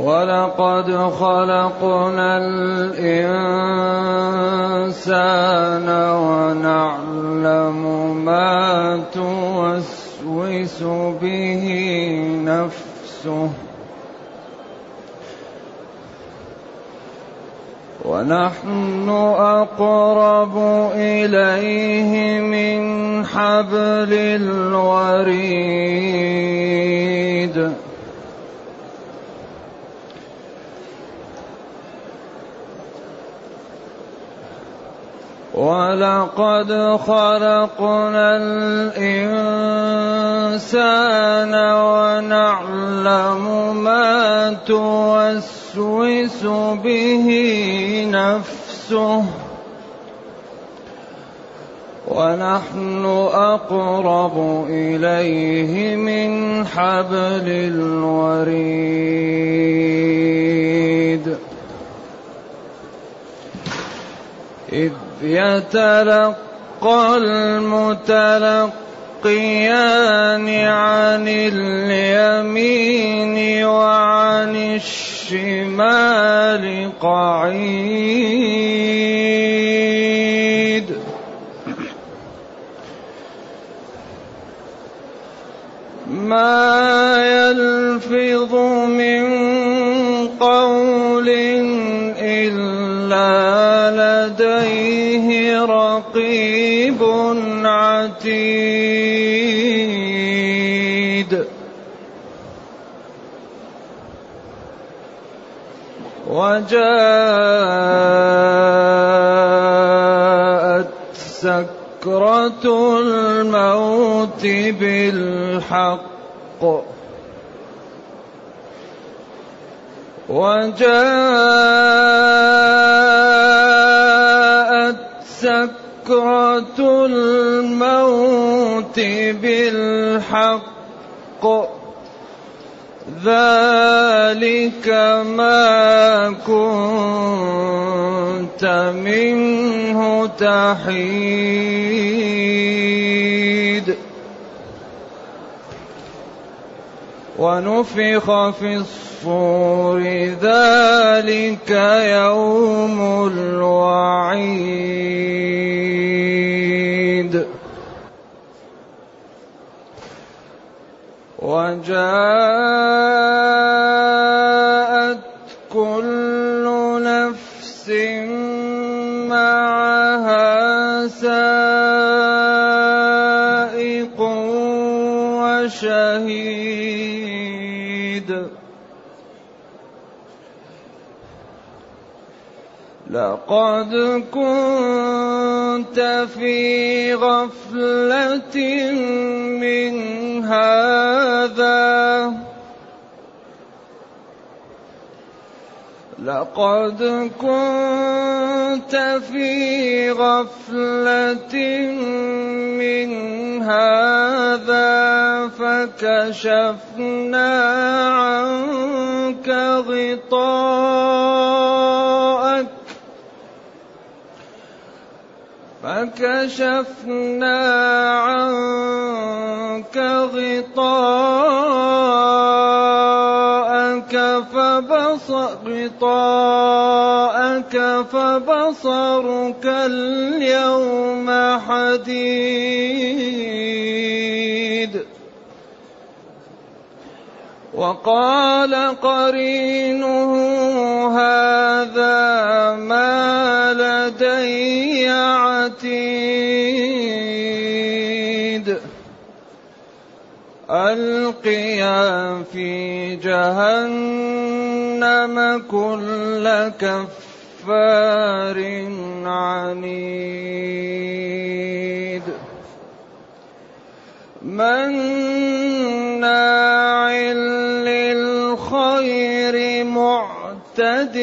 ولقد خلقنا الإنسان ونعلم ما توسوس به نفسه ونحن أقرب إليه من حبل الوريد ولقد خلقنا الإنسان ونعلم ما توسوس به نفسه ونحن أقرب إليه من حبل الوريد إذ يتلقى المتلقيان عن اليمين وعن الشمال قعيد. ما يلفظ من قول إلا وجاءت سكرة الموت بالحق. وجاءت سكرة الموت بالحق. ذلك ما كنت منه تحيد. ونفخ في الصور ذلك يوم الوعيد. وجاءت وشهيد لقد كنت في غفلة من هذا. لقد كنت في غفلة من هذا فكشفنا عنك غطاءك فكشفنا عنك غطاءك غطاءك فبصرك اليوم حديد. وقال قرينه هذا ما لدي عتيد. ألقيا في جهنم كل كفار عنيد مناع للخير معتد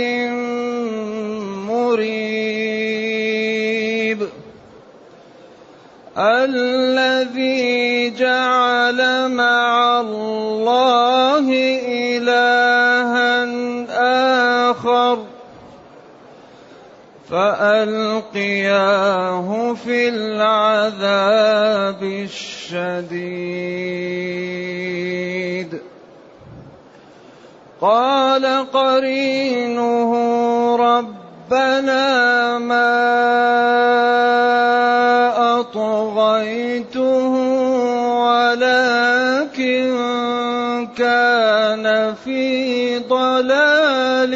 مريب الذي جعل مع الله فألقياه في العذاب الشديد. قال قرينه ربنا ما أطغيته ولكن كان في ضلال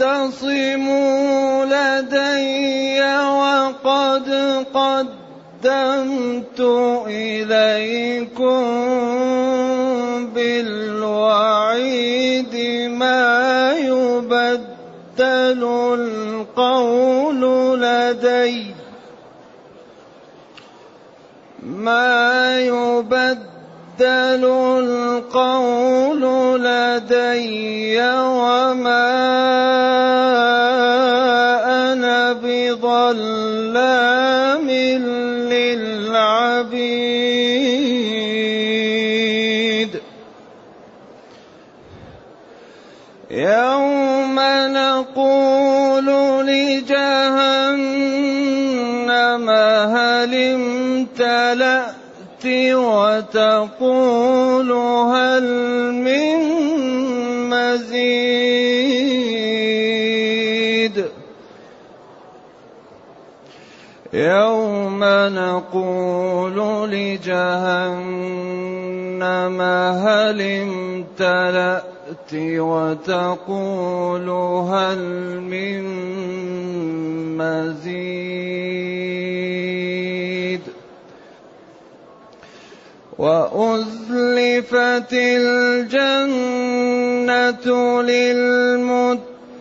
تختصموا لدي وقد قدمت إليكم بالوعيد ما يبدل القول لدي ما يبدل القول لدي وما بظلام للعبيد. يوم نقول لجهنم هل امتلأت وتقول هل يوم نقول لجهنم هل امتلأت وتقول هل من مزيد؟ وأزلفت الجنة للمتقين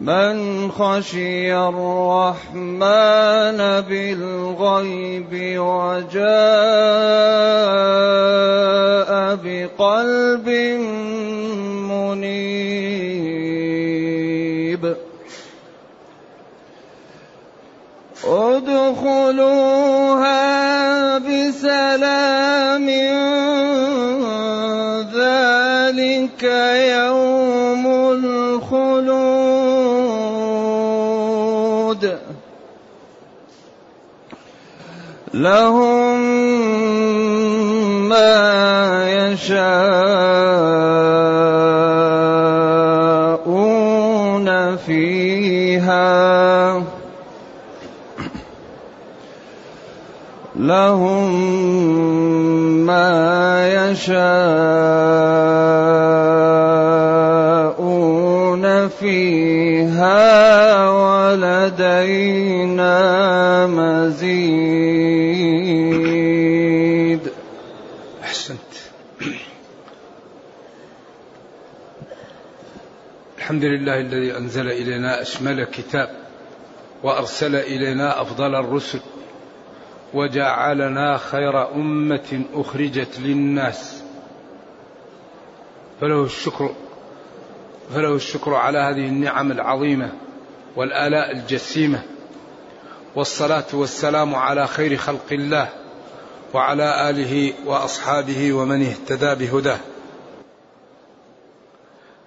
من خشي الرحمن بالغيب وجاء بقلب منيب. ادخلوها بسلام لهم ما يشاءون فيها. لهم ما يشاءون فيها. ولدينا مزيد أحسنت. الحمد لله الذي أنزل إلينا أشمل كتاب وأرسل إلينا أفضل الرسل وجعلنا خير أمة أخرجت للناس. فله الشكر فله الشكر على هذه النعم العظيمة والآلاء الجسيمة والصلاة والسلام على خير خلق الله. وعلى آله وأصحابه ومن اهتدى بهداه.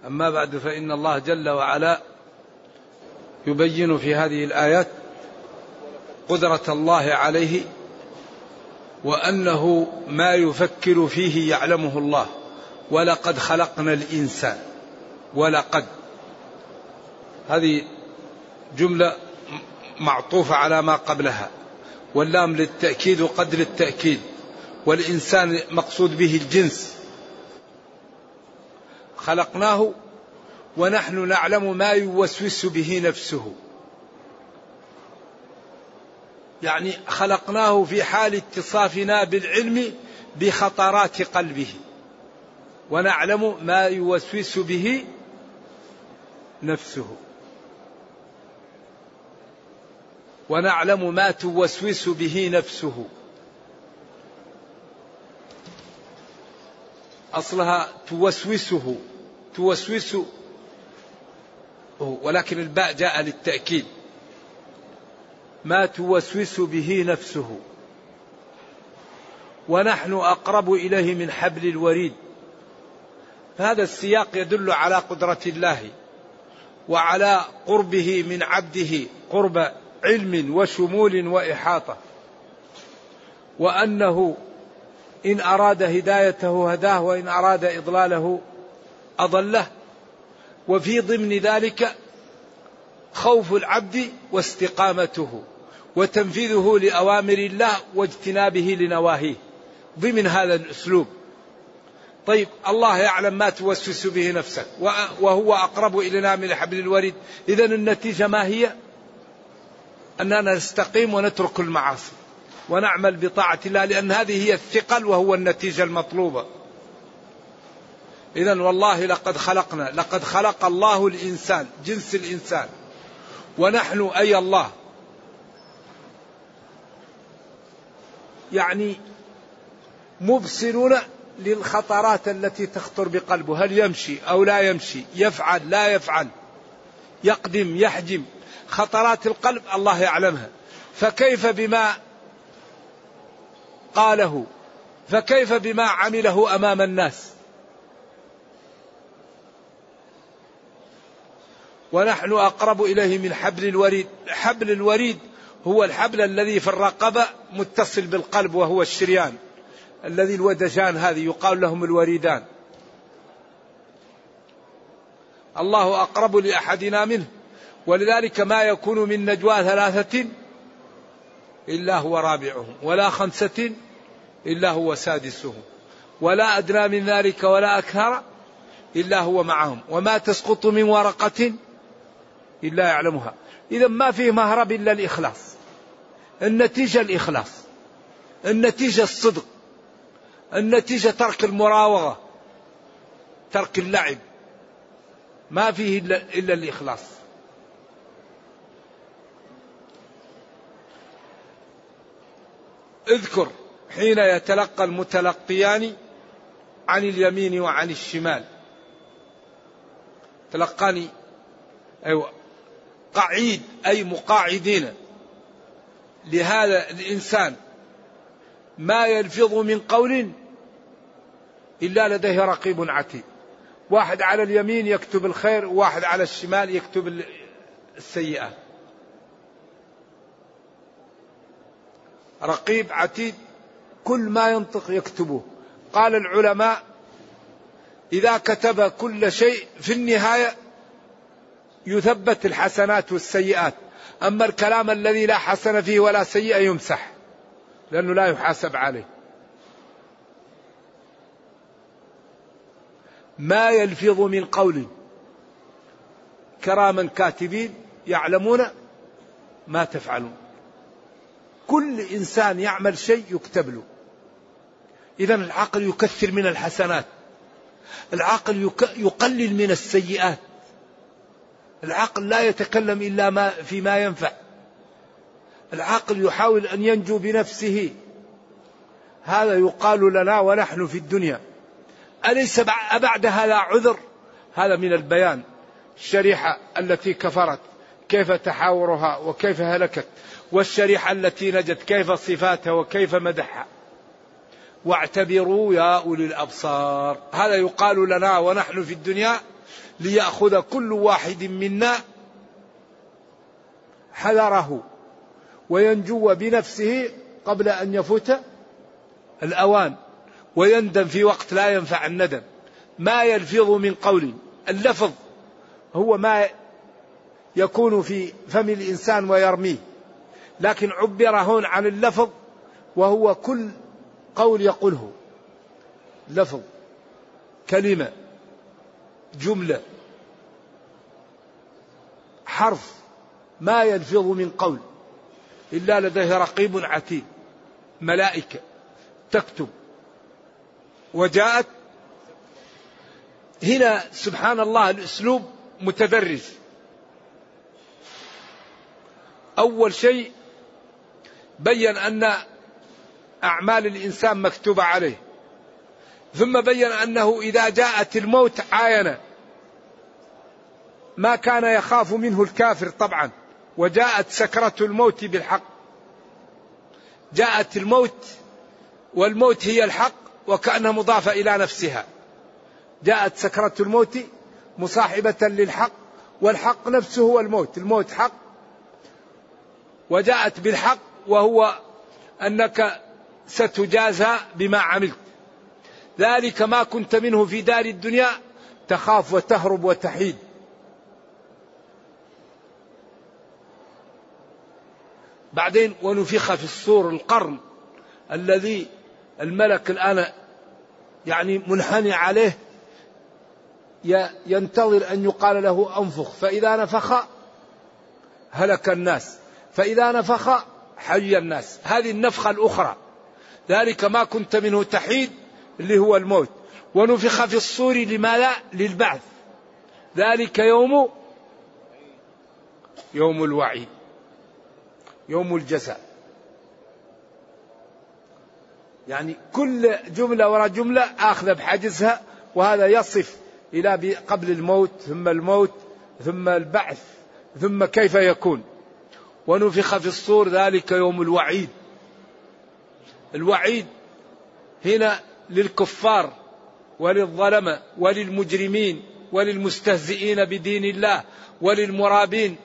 أما بعد فإن الله جل وعلا يبين في هذه الآيات قدرة الله عليه وأنه ما يفكر فيه يعلمه الله. ولقد خلقنا الإنسان. ولقد. هذه جملة معطوفة على ما قبلها. واللام للتأكيد وقد للتأكيد والإنسان مقصود به الجنس. خلقناه ونحن نعلم ما يوسوس به نفسه. يعني خلقناه في حال اتصافنا بالعلم بخطرات قلبه. ونعلم ما يوسوس به نفسه. ونعلم ما توسوس به نفسه. أصلها توسوسه توسوس. ولكن الباء جاء للتأكيد. ما توسوس به نفسه. ونحن أقرب إليه من حبل الوريد. هذا السياق يدل على قدرة الله وعلى قربه من عبده قرب علم وشمول وإحاطة. وأنه إن أراد هدايته هداه وإن أراد إضلاله أضله. وفي ضمن ذلك خوف العبد واستقامته وتنفيذه لأوامر الله واجتنابه لنواهيه. ضمن هذا الأسلوب. طيب الله يعلم ما توسوس به نفسك. وهو أقرب إلينا من حبل الوريد. اذا النتيجة ما هي؟ أننا نستقيم ونترك المعاصي ونعمل بطاعة الله لأن هذه هي الثقل وهو النتيجة المطلوبة. اذا والله لقد خلقنا لقد خلق الله الإنسان جنس الإنسان. ونحن أي الله. يعني مبصرون للخطرات التي تخطر بقلبه هل يمشي أو لا يمشي يفعل لا يفعل يقدم يحجم. خطرات القلب الله يعلمها. فكيف بما قاله؟ فكيف بما عمله أمام الناس؟ ونحن أقرب إليه من حبل الوريد. حبل الوريد هو الحبل الذي في الرقبة متصل بالقلب وهو الشريان. الذي الودجان هذه يقال لهم الوريدان. الله أقرب لأحدنا منه. ولذلك ما يكون من نجوى ثلاثة إلا هو رابعهم ولا خمسة إلا هو سادسهم ولا أدنى من ذلك ولا أكثر إلا هو معهم وما تسقط من ورقة إلا يعلمها. إذا ما فيه مهرب إلا الإخلاص النتيجة الإخلاص النتيجة الصدق النتيجة ترك المراوغة ترك اللعب ما فيه إلا, إلا الإخلاص. اذكر حين يتلقى المتلقيان عن اليمين وعن الشمال. تلقاني أيوة قعيد أي مقاعدين. لهذا الإنسان ما يلفظ من قول إلا لديه رقيب عتيد. واحد على اليمين يكتب الخير وواحد على الشمال يكتب السيئات. رقيب عتيد كل ما ينطق يكتبه. قال العلماء إذا كتب كل شيء في النهاية يثبت الحسنات والسيئات. أما الكلام الذي لا حسن فيه ولا سيئة يمسح لأنه لا يحاسب عليه. ما يلفظ من قول كراما كاتبين يعلمون ما تفعلون. كل إنسان يعمل شيء يكتب له. اذا العقل يكثر من الحسنات. العقل يقلل من السيئات. العقل لا يتكلم إلا ما فيما ينفع. العقل يحاول أن ينجو بنفسه. هذا يقال لنا ونحن في الدنيا. أليس بعد هذا عذر؟ هذا من البيان. الشريحة التي كفرت. كيف تحاورها وكيف هلكت؟ والشريحة التي نجت كيف صفاتها وكيف مدحها. واعتبروا يا أولي الأبصار. هذا يقال لنا ونحن في الدنيا ليأخذ كل واحد منا حذره وينجو بنفسه قبل أن يفوت الأوان ويندم في وقت لا ينفع الندم. ما يلفظ من قول. اللفظ هو ما يكون في فم الإنسان ويرميه. لكن عبر هون عن اللفظ وهو كل قول يقوله. لفظ كلمة جملة حرف ما يلفظ من قول. إلا لديه رقيب عتيد ملائكة تكتب. وجاءت هنا سبحان الله الأسلوب متدرج. أول شيء بين أن أعمال الإنسان مكتوبة عليه. ثم بين أنه إذا جاءت الموت عاين. ما كان يخاف منه الكافر طبعا. وجاءت سكرة الموت بالحق. جاءت الموت والموت هي الحق وكأنها مضافة إلى نفسها. جاءت سكرة الموت مصاحبة للحق والحق نفسه هو الموت. الموت حق. وجاءت بالحق وهو أنك ستجازى بما عملت. ذلك ما كنت منه في دار الدنيا تخاف وتهرب وتحيد. بعدين ونفخ في الصور القرن الذي الملك الآن يعني منحني عليه ينتظر أن يقال له أنفخ. فإذا نفخ هلك الناس. فإذا نفخ حي الناس. هذه النفخة الأخرى. ذلك ما كنت منه تحيد اللي هو الموت. ونفخ في الصور لماذا للبعث. ذلك يوم يوم الوعيد يوم الجزاء. يعني كل جملة وراء جملة آخذ بحجزها وهذا يصف إلى قبل الموت ثم الموت ثم البعث ثم كيف يكون. ونفخ في الصور ذلك يوم الوعيد. الوعيد هنا للكفار وللظلمة وللمجرمين وللمستهزئين بدين الله وللمرابين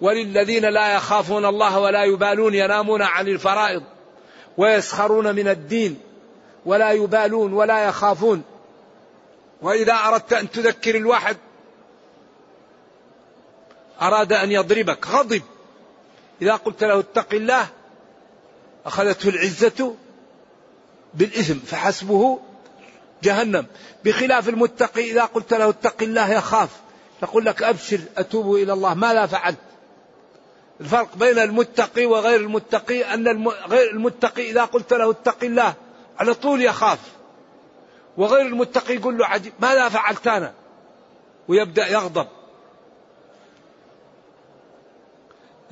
وللذين لا يخافون الله ولا يبالون ينامون عن الفرائض ويسخرون من الدين ولا يبالون ولا يخافون. وإذا أردت أن تذكر الواحد أراد أن يضربك غضب. إذا قلت له اتق الله أخذته العزة بالإثم فحسبه جهنم. بخلاف المتقي إذا قلت له اتق الله يخاف. يقول لك أبشر أتوب إلى الله. ماذا فعلت. الفرق بين المتقي وغير المتقي أن غير المتقي إذا قلت له اتق الله على طول يخاف. وغير المتقي يقول له عجيب ماذا فعلت أنا. ويبدأ يغضب.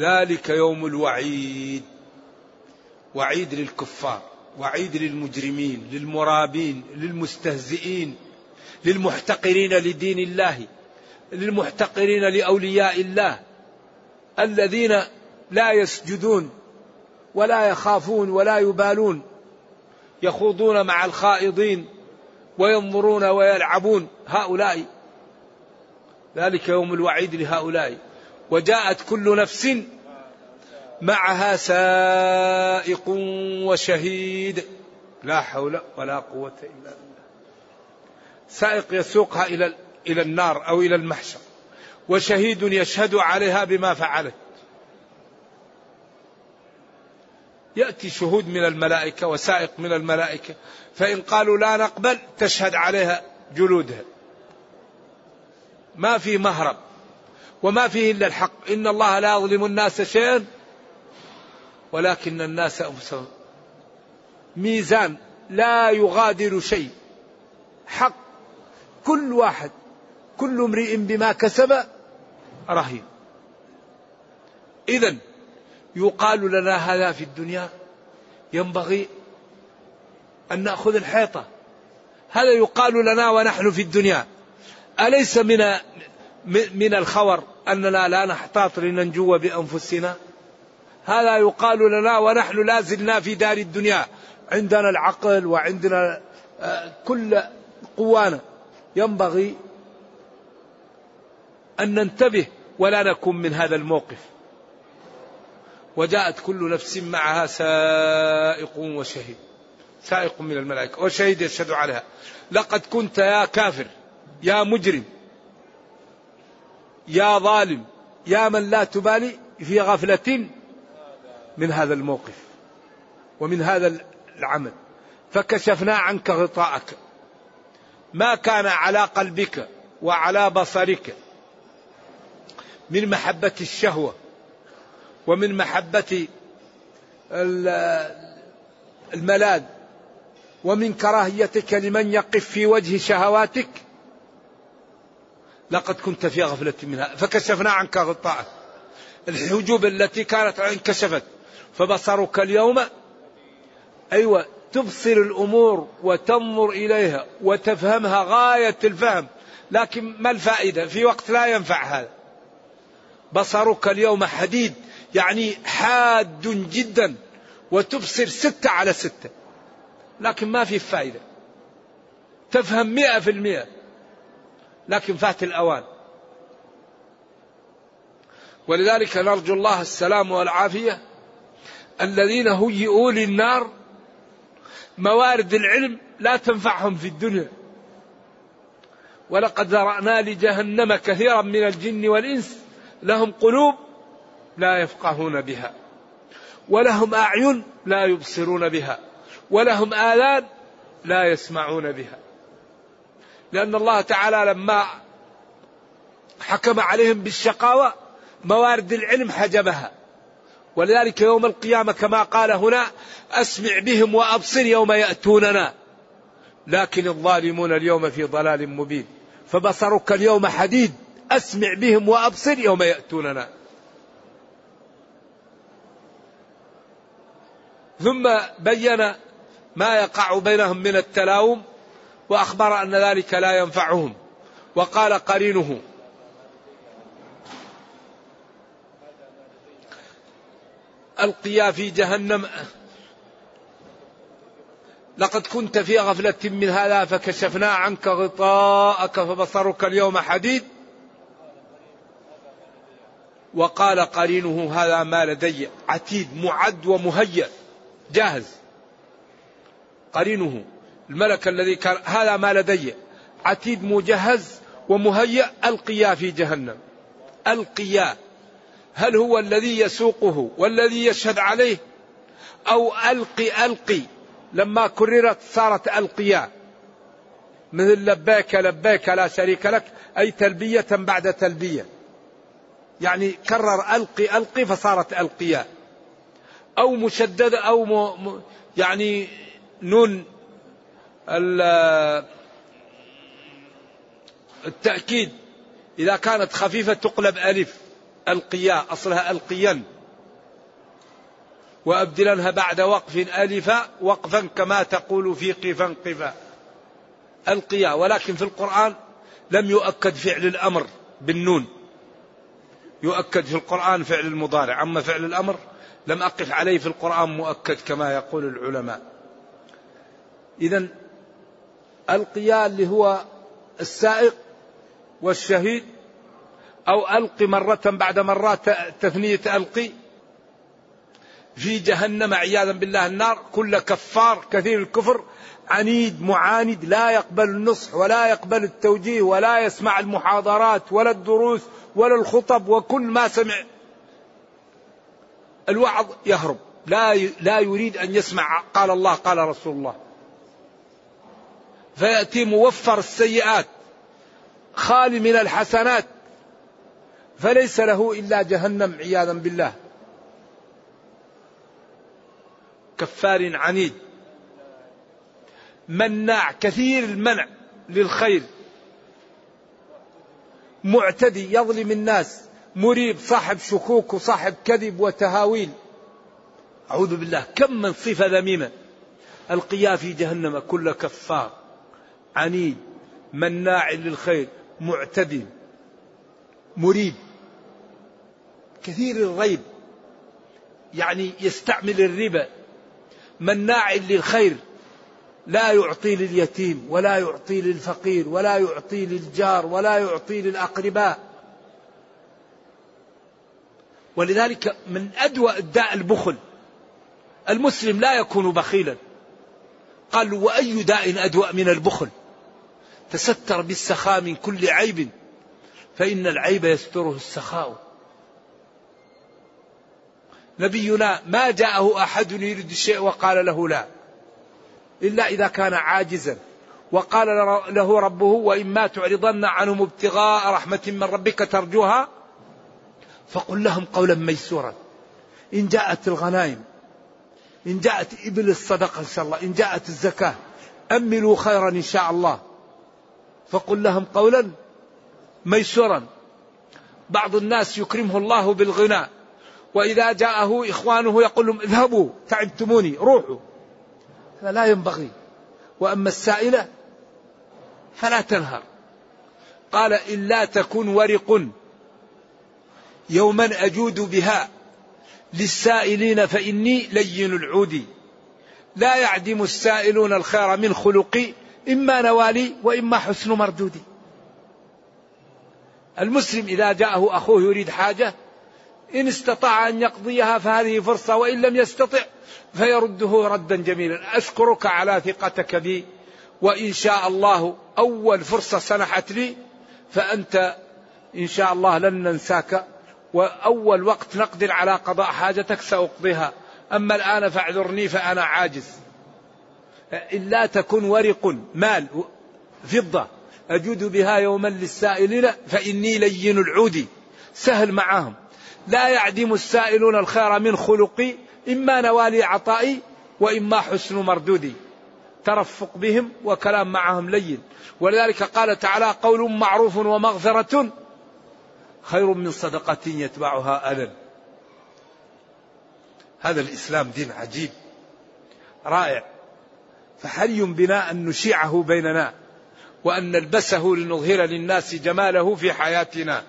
ذلك يوم الوعيد. وعيد للكفار وعيد للمجرمين للمرابين للمستهزئين للمحتقرين لدين الله للمحتقرين لأولياء الله الذين لا يسجدون ولا يخافون ولا يبالون يخوضون مع الخائضين وينظرون ويلعبون. هؤلاء ذلك يوم الوعيد لهؤلاء. وجاءت كل نفس معها سائق وشهيد. لا حول ولا قوة إلا بالله. سائق يسوقها إلى إلى النار أو إلى المحشر. وشهيد يشهد عليها بما فعلت. يأتي شهود من الملائكة وسائق من الملائكة. فإن قالوا لا نقبل تشهد عليها جلودها. ما في مهرب. وما فيه إلا الحق. إن الله لا يظلم الناس شيئا ولكن الناس أنفسهم. ميزان لا يغادر شيء. حق كل واحد كل امرئ بما كسب رهين. إذا يقال لنا هذا في الدنيا ينبغي أن نأخذ الحيطة. هذا يقال لنا ونحن في الدنيا. أليس من من الخور أننا لا نحتاط لننجو بأنفسنا. هذا يقال لنا ونحن لا زلنا في دار الدنيا. عندنا العقل وعندنا آه، كل قوانا. ينبغي أن ننتبه ولا نكون من هذا الموقف. وجاءت كل نفس معها سائق وشهيد. سائق من الملائكة. وشهيد يشهد عليها. لقد كنت يا كافر يا مجرم. يا ظالم يا من لا تبالي في غفلة من هذا الموقف ومن هذا العمل. فكشفنا عنك غطاءك. ما كان على قلبك وعلى بصرك من محبة الشهوة ومن محبة الملاذ ومن كراهيتك لمن يقف في وجه شهواتك لقد كنت في غفلة منها فكشفنا عنك غطاءك الحجوب التي كانت انكشفت فبصرك اليوم أيوة تبصر الأمور وتنظر إليها وتفهمها غاية الفهم لكن ما الفائدة؟ في وقت لا ينفع هذا. بصرك اليوم حديد يعني حاد جدا وتبصر ستة على ستة. لكن ما في فائدة. تفهم مئة في المئة. لكن فات الأوان. ولذلك نرجو الله السلام والعافية. الذين هيئوا للنار موارد العلم لا تنفعهم في الدنيا. ولقد ذرأنا لجهنم كثيرا من الجن والإنس. لهم قلوب لا يفقهون بها. ولهم أعين لا يبصرون بها. ولهم آذان لا يسمعون بها. لأن الله تعالى لما حكم عليهم بالشقاوة موارد العلم حجبها ولذلك يوم القيامة كما قال هنا أسمع بهم وأبصر يوم يأتوننا. لكن الظالمون اليوم في ضلال مبين. فبصرك اليوم حديد أسمع بهم وأبصر يوم يأتوننا. ثم بين ما يقع بينهم من التلاوم. وأخبر أن ذلك لا ينفعهم. وقال قرينه. ألقيا في جهنم. لقد كنت في غفلة من هذا فكشفنا عنك غطاءك فبصرك اليوم حديد. وقال قرينه هذا ما لدي. عتيد معد ومهيأ. جاهز. قرينه. الملك الذي كان هذا ما لدي. عتيد مجهز ومهيأ ألقيا في جهنم. ألقيا. هل هو الذي يسوقه والذي يشهد عليه؟ أو ألقي ألقي. لما كررت صارت ألقيا. مثل لبيك لبيك لا شريك لك. أي تلبية بعد تلبية. يعني كرر ألقي ألقي فصارت ألقيا. أو مشددة أو م... يعني نون. التأكيد. إذا كانت خفيفة تقلب ألف القياء أصلها ألقيا. وأبدلنها بعد وقف ألفا وقفا كما تقول في قفا قفا. القياء ولكن في القرآن لم يؤكد فعل الأمر بالنون. يؤكد في القرآن فعل المضارع. أما فعل الأمر لم أقف عليه في القرآن مؤكد كما يقول العلماء. إذا القياء اللي هو السائق والشهيد أو ألقي مرة بعد مرة تثنية ألقي في جهنم عياذا بالله النار كل كفار كثير الكفر عنيد معاند لا يقبل النصح ولا يقبل التوجيه ولا يسمع المحاضرات ولا الدروس ولا الخطب وكل ما سمع. الوعظ يهرب لا لا يريد أن يسمع. قال الله قال رسول الله. فيأتي موفر السيئات خالي من الحسنات فليس له إلا جهنم عياذا بالله. كفار عنيد مناع كثير المنع للخير. معتدي يظلم الناس مريب صاحب شكوك وصاحب كذب وتهاويل. أعوذ بالله كم من صفة ذميمة ألقيا في جهنم كل كفار. عنيد مناع للخير معتدي مريب. كثير الريب. يعني يستعمل الربا. مناع للخير. لا يعطي لليتيم ولا يعطي للفقير ولا يعطي للجار ولا يعطي للأقرباء. ولذلك من أدوى الداء البخل. المسلم لا يكون بخيلا. قال وأي داء أدوى من البخل؟ تستر بالسخاء من كل عيب فإن العيب يستره السخاء. نبينا ما جاءه أحد يريد الشيء وقال له لا. إلا إذا كان عاجزا. وقال له ربه وإما تعرضن عنهم ابتغاء رحمة من ربك ترجوها فقل لهم قولا ميسورا. إن جاءت الغنائم إن جاءت إبل الصدقة إن شاء الله إن جاءت الزكاة أملوا خيرا إن شاء الله. فقل لهم قولا ميسورا. بعض الناس يكرمه الله بالغنى وإذا جاءه إخوانه يقول لهم اذهبوا تعبتموني روحوا. هذا لا ينبغي. وأما السائلة فلا تنهر. قال إلا تكن ورق يوما أجود بها للسائلين فإني لين العود. لا يعدم السائلون الخير من خلقي إما نوالي وإما حسن مردودي. المسلم إذا جاءه أخوه يريد حاجة إن استطاع أن يقضيها فهذه فرصة وإن لم يستطع فيرده ردا جميلا. أشكرك على ثقتك بي وإن شاء الله أول فرصة سنحت لي فأنت إن شاء الله لن ننساك وأول وقت نقدر على قضاء حاجتك سأقضيها. أما الآن فاعذرني فأنا عاجز. إلا تكن ورق مال فضة. أجود بها يوما للسائلين فإني لين العود. سهل معهم لا يعدم السائلون الخير من خلقي إما نوالي عطائي وإما حسن مردودي. ترفق بهم وكلام معهم لين. ولذلك قال تعالى قول معروف ومغفرة خير من صدقة يتبعها أذى. هذا الإسلام دين عجيب رائع. فحري بنا أن نشيعه بيننا وأن نلبسه لنظهر للناس جماله في حياتنا.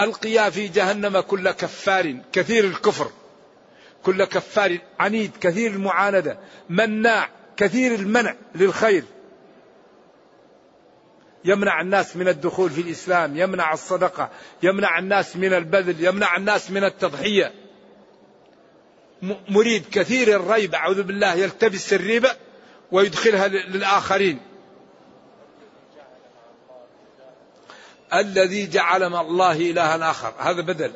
ألقيا في جهنم كل كفار كثير الكفر كل كفار عنيد كثير المعاندة مناع كثير المنع للخير. يمنع الناس من الدخول في الإسلام يمنع الصدقة يمنع الناس من البذل يمنع الناس من التضحية. مريد كثير الريب أعوذ بالله يلتبس الريبة ويدخلها للآخرين. الذي جعل مع الله إلها آخر هذا بدل.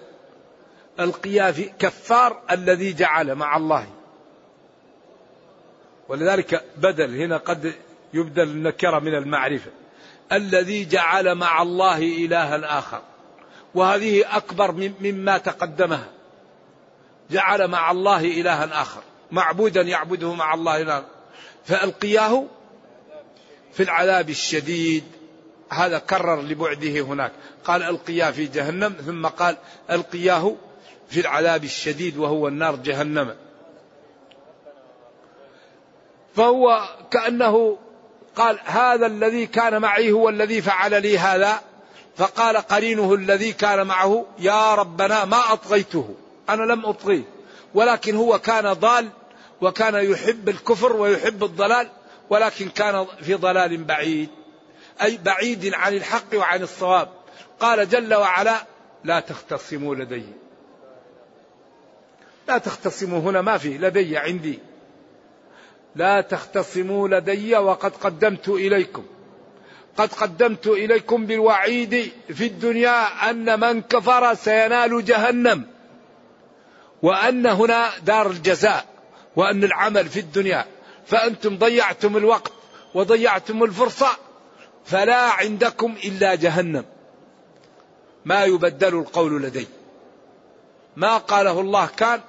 القيافي كفار الذي جعل مع الله. ولذلك بدل هنا قد يبدل النكرة من المعرفة. الذي جعل مع الله إلها آخر. وهذه أكبر مما تقدمها. جعل مع الله إلها آخر. معبودا يعبده مع الله إلها فألقياه في العذاب الشديد. هذا كرر لبعده هناك. قال ألقياه في جهنم ثم قال ألقياه في العذاب الشديد وهو النار جهنم. فهو كأنه قال هذا الذي كان معي هو الذي فعل لي هذا. فقال قرينه الذي كان معه يا ربنا ما أطغيته. أنا لم أطغيه ولكن هو كان ضال وكان يحب الكفر ويحب الضلال ولكن كان في ضلال بعيد أي بعيد عن الحق وعن الصواب. قال جل وعلا لا تختصموا لدي. لا تختصموا هنا ما في لدي عندي. لا تختصموا لدي وقد قدمت إليكم. قد قدمت إليكم بالوعيد في الدنيا أن من كفر سينال جهنم. وأن هنا دار الجزاء وأن العمل في الدنيا. فأنتم ضيعتم الوقت وضيعتم الفرصة فلا عندكم إلا جهنم. ما يبدل القول لدي. ما قاله الله كان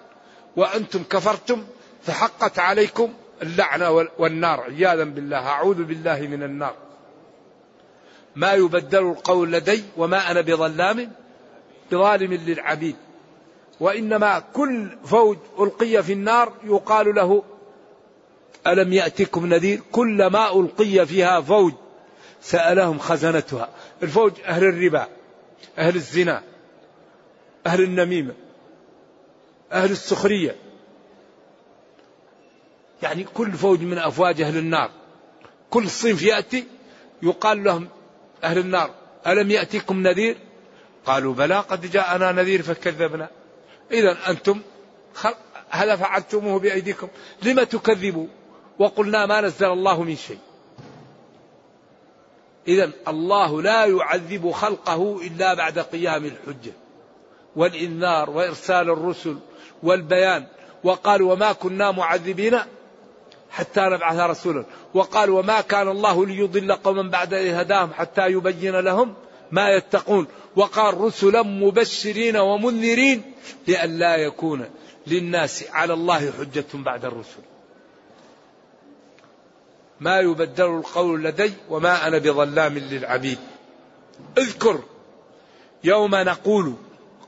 وأنتم كفرتم فحقت عليكم اللعنة والنار. عياذا بالله أعوذ بالله من النار. ما يبدل القول لدي وما أنا بظلام بظالم للعبيد. وإنما كل فوج ألقي في النار يقال له ألم يأتكم نذير؟ كلما ألقي فيها فوج سألهم خزنتها. الفوج أهل الربا أهل الزنا أهل النميمة أهل السخرية. يعني كل فوج من أفواج أهل النار. كل صنف يأتي يقال لهم أهل النار ألم يأتيكم نذير؟ قالوا بلى قد جاءنا نذير فكذبنا. إذا أنتم هذا فعلتموه بأيديكم؟ لم تكذبوا؟ وقلنا ما نزل الله من شيء. إذا الله لا يعذب خلقه إلا بعد قيام الحجة. والإنذار وإرسال الرسل والبيان. وقالوا وما كنا معذبين حتى نبعث رسولا. وقال وما كان الله ليضل قوما بعد إذ هداهم حتى يبين لهم ما يتقون وقال رسلا مبشرين ومنذرين لئلا يكون للناس على الله حجة بعد الرسل. ما يبدل القول لدي وما أنا بظلام للعبيد. اذكر يوم نقول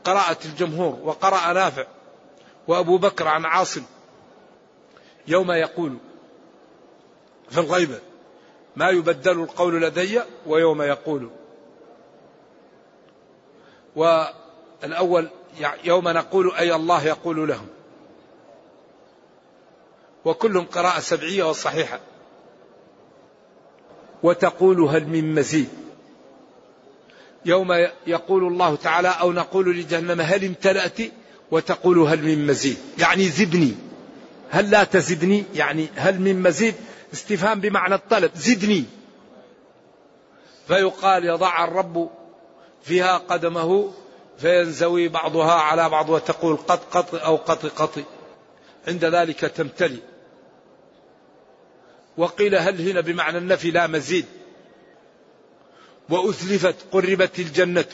قراءة الجمهور وقرأ نافع وأبو بكر عن عاصم يوم يقول في الغيبة ما يبدل القول لدي ويوم يقول والأول يوم نقول أي الله يقول لهم. وكلهم قراءة سبعية وصحيحة. وتقول هل من مزيد. يوم يقول الله تعالى أو نقول لجهنم هل امتلأت؟ وتقول هل من مزيد. يعني زدني. هل لا تزدني؟ يعني هل من مزيد؟ استفهام بمعنى الطلب. زدني. فيقال يضع الرب فيها قدمه فينزوي بعضها على بعض وتقول قط قط أو قط قط. عند ذلك تمتلئ. وقيل هل هنا بمعنى النفي لا مزيد. وأزلفت قربت الجنة.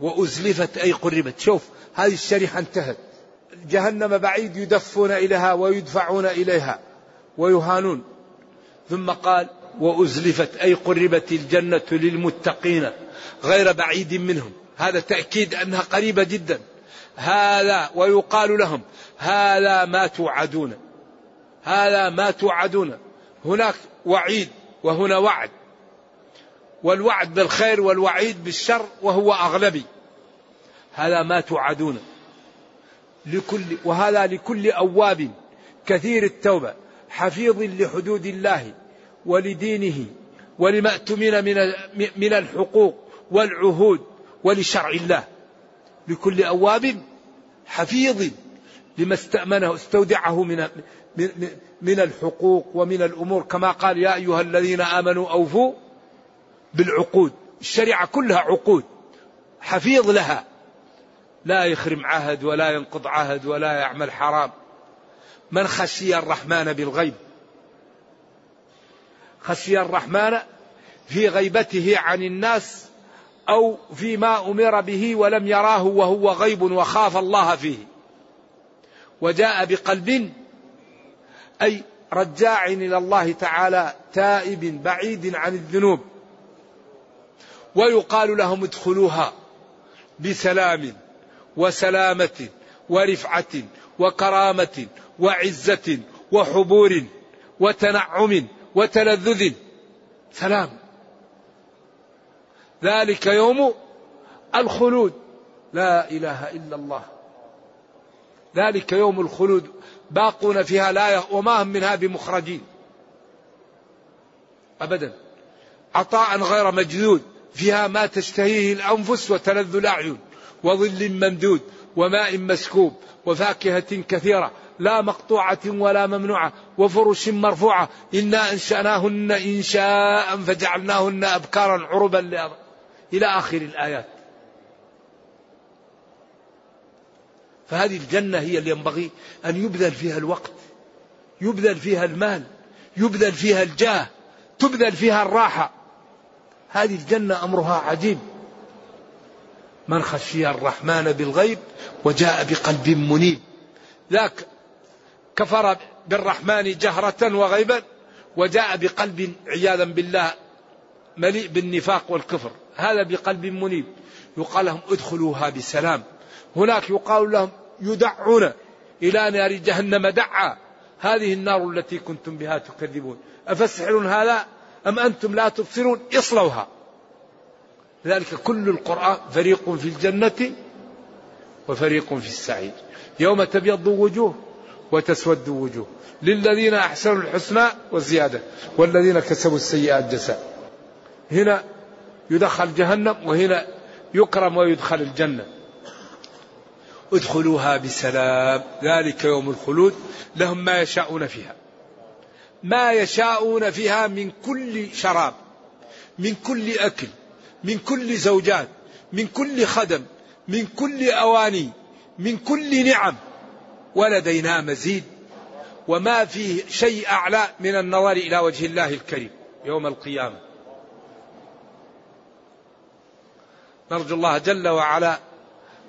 وأزلفت أي قربت. شوف هذه الشريحة انتهت. جهنم بعيد يدفون إليها ويدفعون إليها ويهانون. ثم قال وأزلفت أي قربت الجنة للمتقين. غير بعيد منهم. هذا تأكيد أنها قريبة جدا. هذا ويقال لهم هذا ما توعدون. هذا ما توعدون. هناك وعيد وهنا وعد. والوعد بالخير والوعيد بالشر وهو أغلبي. هذا ما توعدون. لكل وهذا لكل أواب كثير التوبة حفيظ لحدود الله ولدينه ولما اؤتمن من من الحقوق. والعهود ولشرع الله لكل أواب حفيظ لما استأمنه استودعه من من الحقوق ومن الأمور. كما قال يا أيها الذين آمنوا أوفوا بالعقود. الشريعة كلها عقود. حفيظ لها. لا يخرم عهد ولا ينقض عهد ولا يعمل حرام. من خشي الرحمن بالغيب؟ خشي الرحمن في غيبته عن الناس أو فيما أمر به ولم يراه وهو غيب وخاف الله فيه. وجاء بقلب أي رجاع إلى الله تعالى تائب بعيد عن الذنوب. ويقال لهم ادخلوها بسلام وسلامة ورفعة وكرامة وعزة وحبور وتنعم وتلذذ. سلام. ذلك يوم الخلود. لا إله إلا الله. ذلك يوم الخلود. باقون فيها لا وما هم منها بمخرجين. ابدا. عطاء غير مجدود فيها ما تشتهيه الأنفس وتلذ الأعين. وظل ممدود. وماء مسكوب. وفاكهة كثيرة. لا مقطوعة ولا ممنوعة. وفرش مرفوعة. إنا أنشأناهن إنشاء فجعلناهن أبكارا عربا لأض... إلى آخر الآيات. فهذه الجنة هي اللي ينبغي أن يبذل فيها الوقت يبذل فيها المال يبذل فيها الجاه تبذل فيها الراحة. هذه الجنة أمرها عجيب. من خشي الرحمن بالغيب وجاء بقلب منيب. ذاك كفر بالرحمن جهرة وغيبا وجاء بقلب عياذا بالله مليء بالنفاق والكفر. هذا بقلب منيب. يقال لهم ادخلوها بسلام. هناك يقال لهم يدعون إلى نار جهنم دعا. هذه النار التي كنتم بها تكذبون. أفسحر هذا أم أنتم لا تبصرون؟ اصلوها. لذلك كل القرآن فريق في الجنة وفريق في السعير. يوم تبيض وجوه وتسود وجوه. للذين أحسنوا الحسنى والزيادة والذين كسبوا السيئات جزاء هنا يدخل جهنم وهنا يكرم ويدخل الجنة. ادخلوها بسلام. ذلك يوم الخلود. لهم ما يشاءون فيها. ما يشاءون فيها من كل شراب من كل أكل من كل زوجات من كل خدم من كل أواني من كل نعم. ولدينا مزيد. وما فيه شيء أعلى من النظر إلى وجه الله الكريم. يوم القيامة. نرجو الله جل وعلا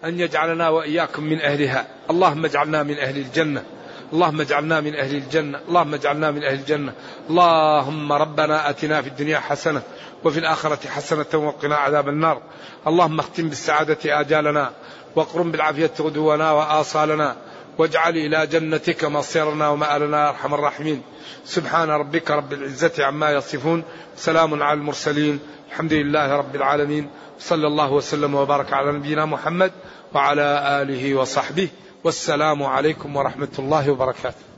أن يجعلنا وإياكم من أهلها. اللهم اجعلنا من أهل الجنة. اللهم اجعلنا من أهل الجنة. اللهم اجعلنا من أهل الجنة. اللهم ربنا أتنا في الدنيا حسنة وفي الآخرة حسنة وقنا عذاب النار. اللهم اختم بالسعادة آجالنا واقرم بالعافية غدونا وآصالنا واجعل إلى جنتك مصيرنا ومآلنا يا أرحم الراحمين. سبحان ربك رب العزة عما يصفون. سلام على المرسلين. الحمد لله رب العالمين. صلى الله وسلم وبارك على نبينا محمد وعلى آله وصحبه. والسلام عليكم ورحمة الله وبركاته.